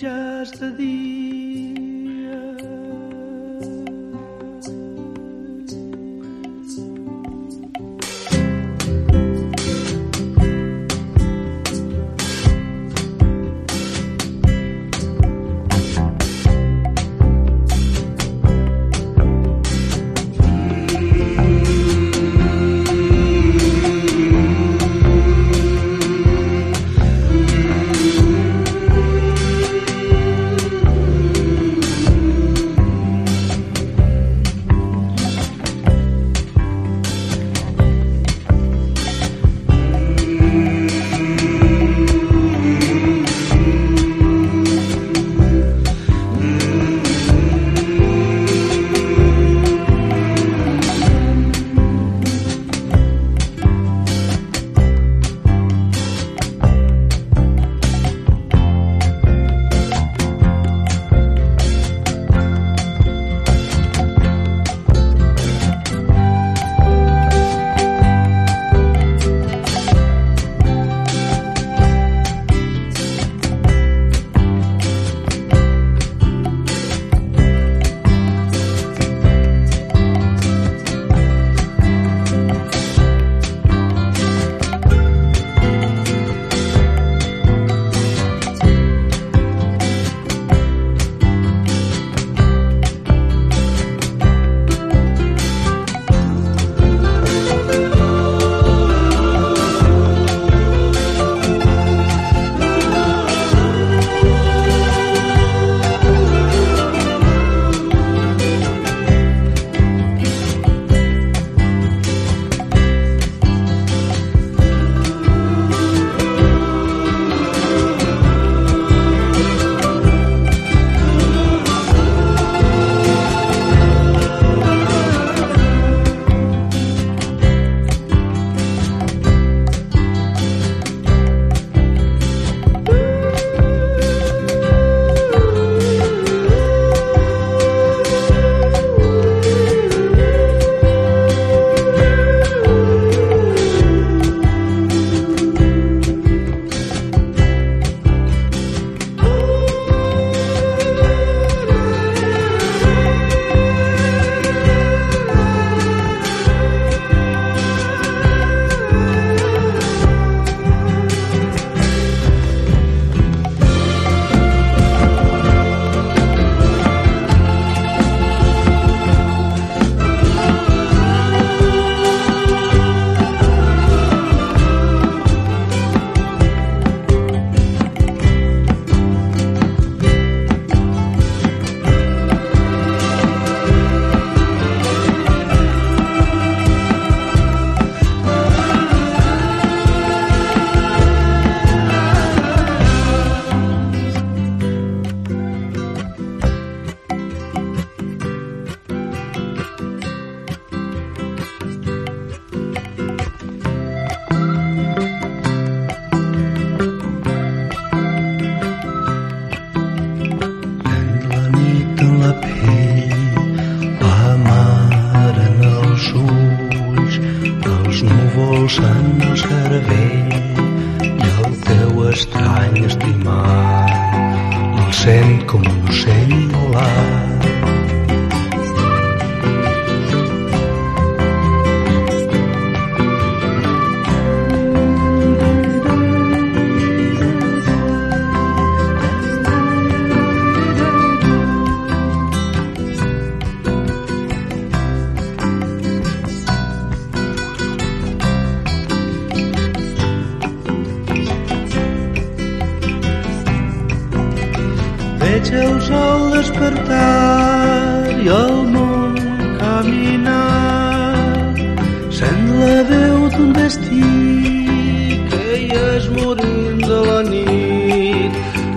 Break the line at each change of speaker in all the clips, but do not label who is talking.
Que ja
la pell, la mar en els ulls, els núvols en el cervell i el teu estrany estimar el sent com un ocell volar.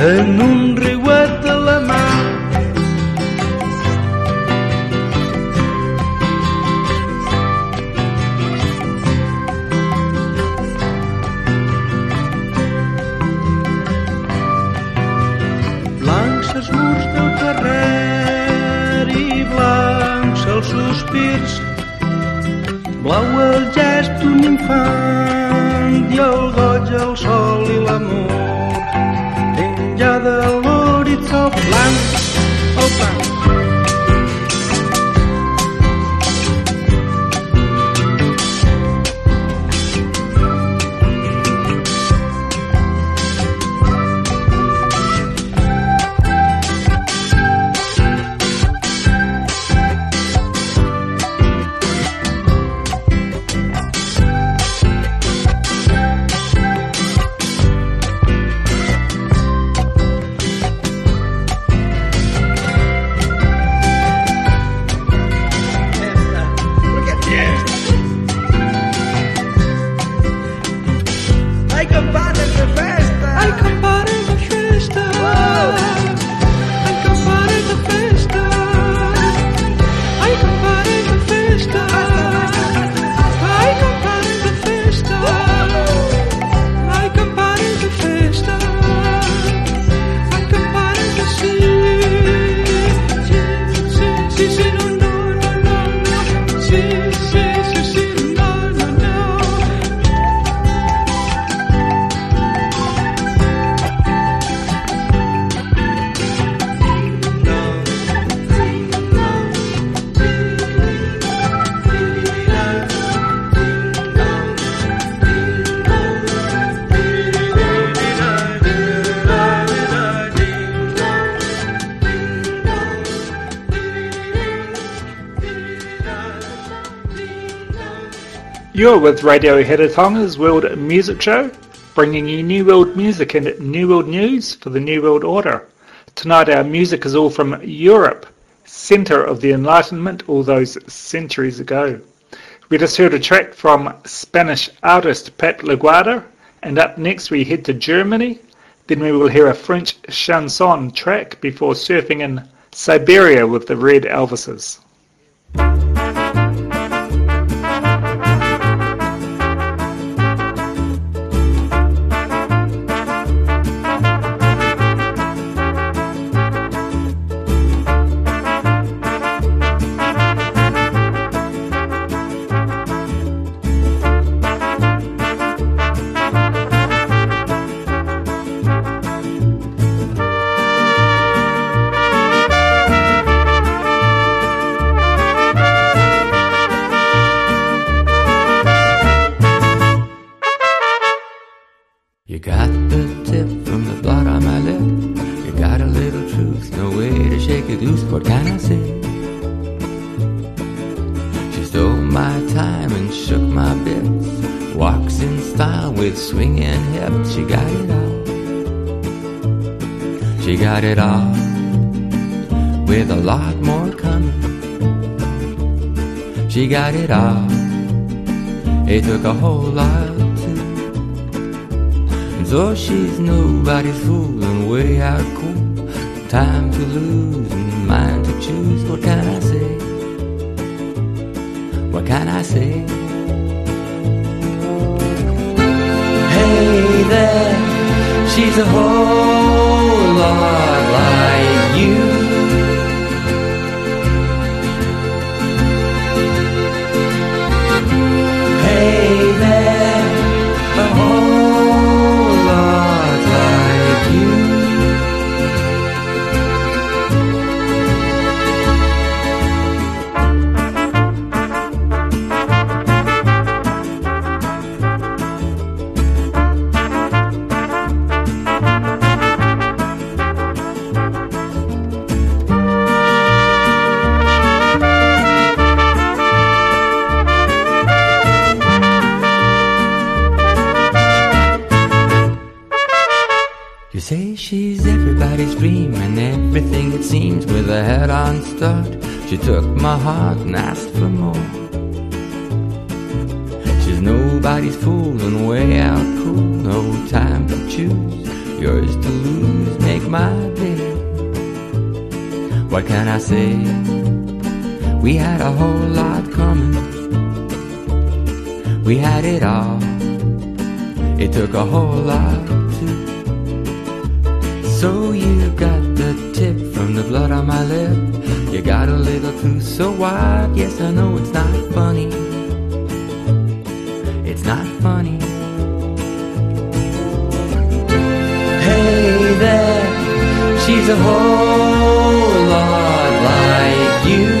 En un
You're with Radio Heretaunga's World Music Show, bringing you New World music and New World news for the New World Order. Tonight our music is all from Europe, centre of the Enlightenment all those centuries ago. We just heard a track from Spanish artist Pat Laguarda, and up next we head to Germany. Then we will hear a French chanson track before surfing in Siberia with the Red Elvises.
With a lot more coming. She got it all. It took a whole lot too. And so she's nobody's fool and way out cool. Time to lose and mind to choose. What can I say? What can I say? Hey there, she's a whole lot like you. Head start. She took my heart and asked for more. She's nobody's fool and way out cool. No time to choose, yours to lose. Make my day. What can I say? We had a whole lot coming. We had it all. It took a whole lot too. So you got from the blood on my lip. You got a little clue, so wide. Yes, I know it's not funny. It's not funny. Hey there, she's a whole lot like you.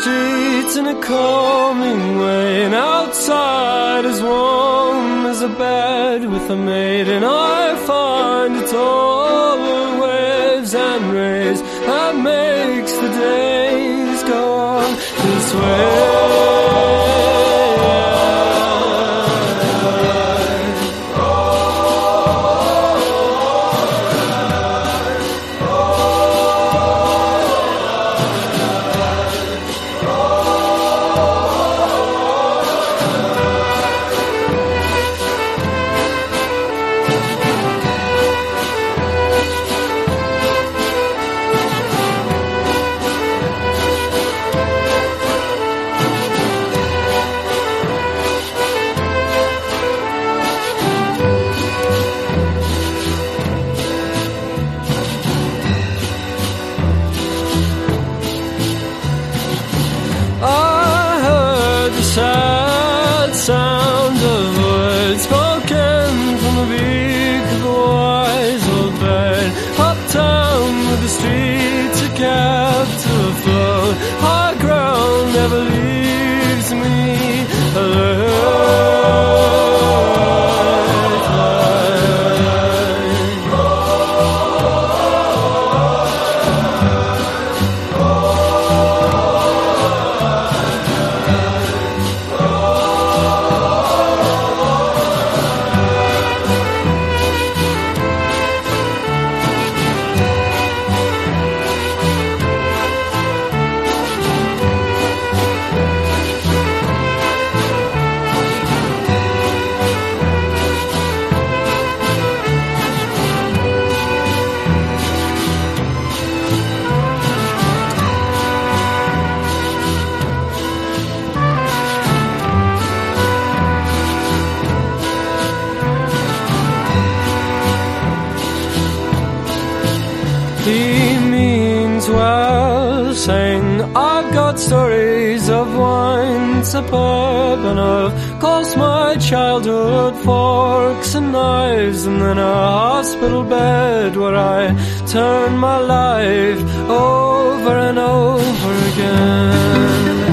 Streets in a calming way, and outside as warm as a bed with a maid. And I find it's all the waves and rays that makes the days go on this way. And of course my childhood forks and knives and then a hospital bed where I turn my life over and over again.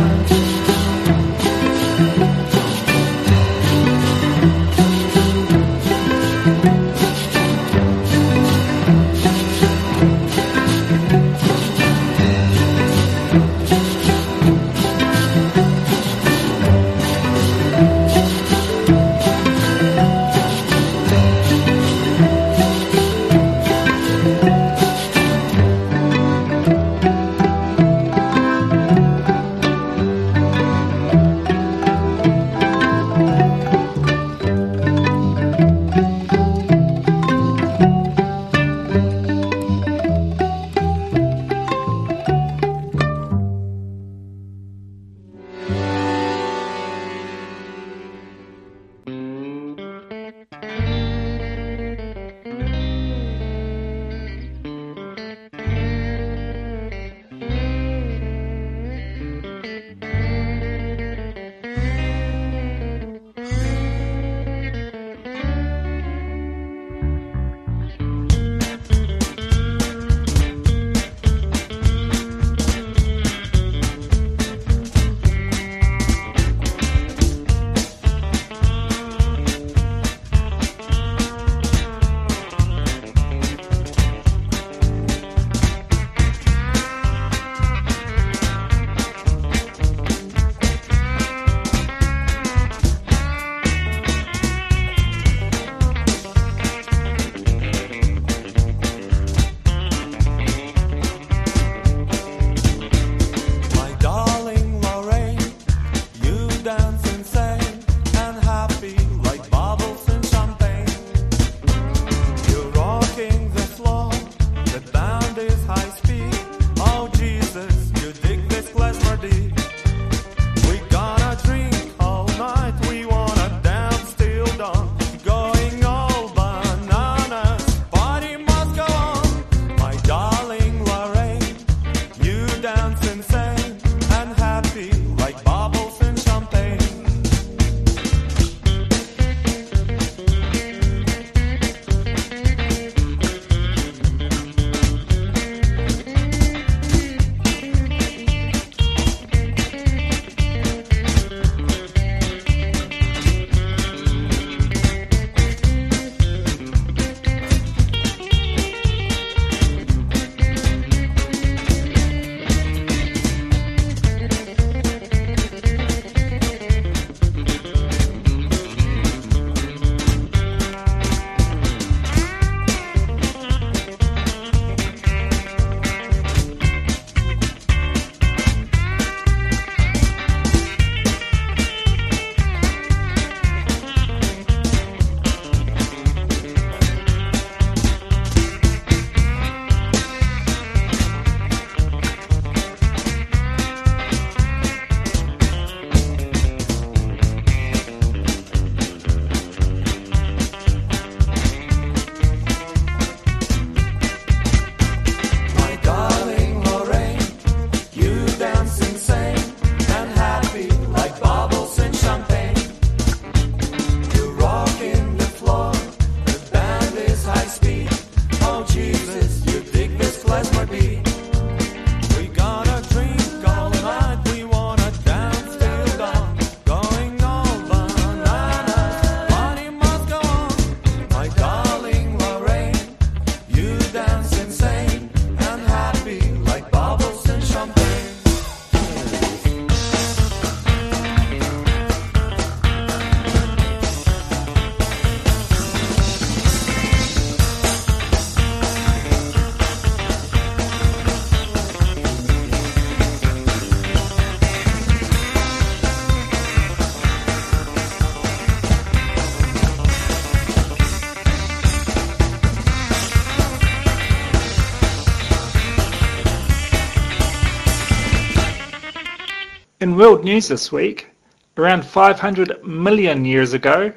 In world news this week, around 500 million years ago,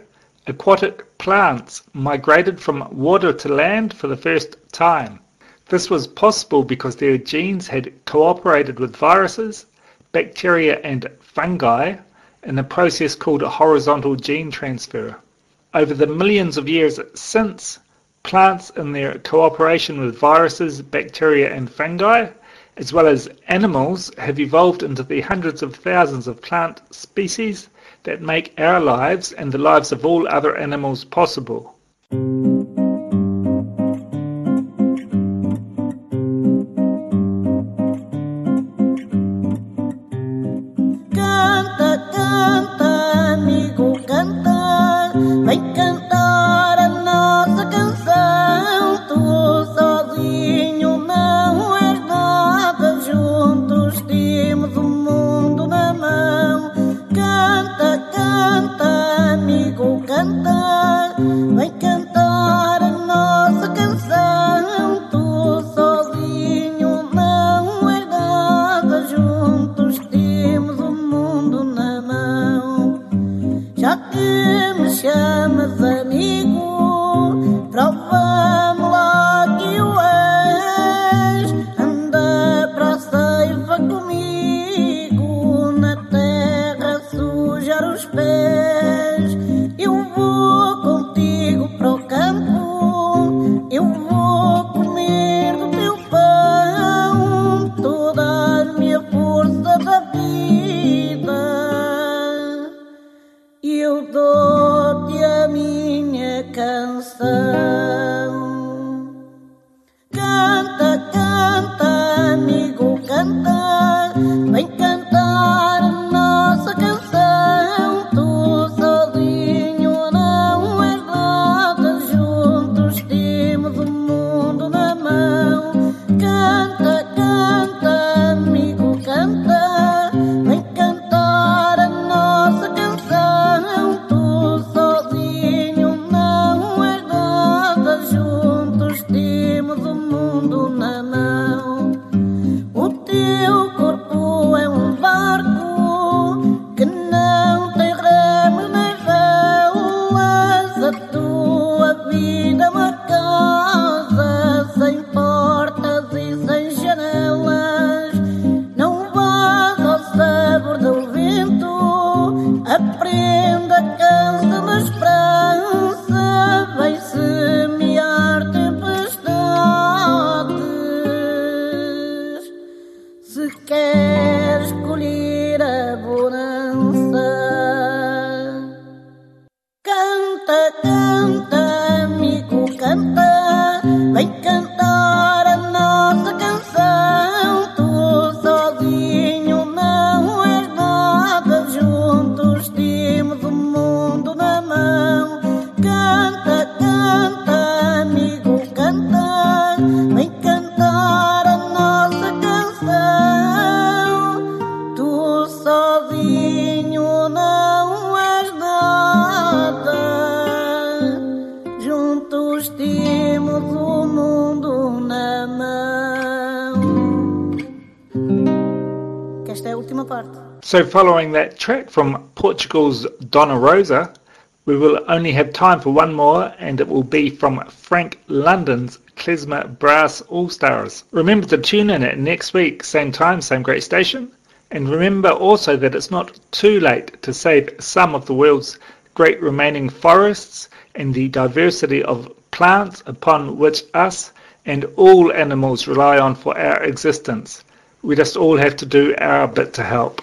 aquatic plants migrated from water to land for the first time. This was possible because their genes had cooperated with viruses, bacteria and fungi in a process called horizontal gene transfer. Over the millions of years since, plants in their cooperation with viruses, bacteria and fungi as well as animals, have evolved into the hundreds of thousands of plant species that make our lives and the lives of all other animals possible. So following that track from Portugal's Dona Rosa, we will only have time for one more and it will be from Frank London's Klezmer Brass All Stars. Remember to tune in at next week, same time, same great station. And remember also that it's not too late to save some of the world's great remaining forests and the diversity of plants upon which us and all animals rely on for our existence. We just all have to do our bit to help.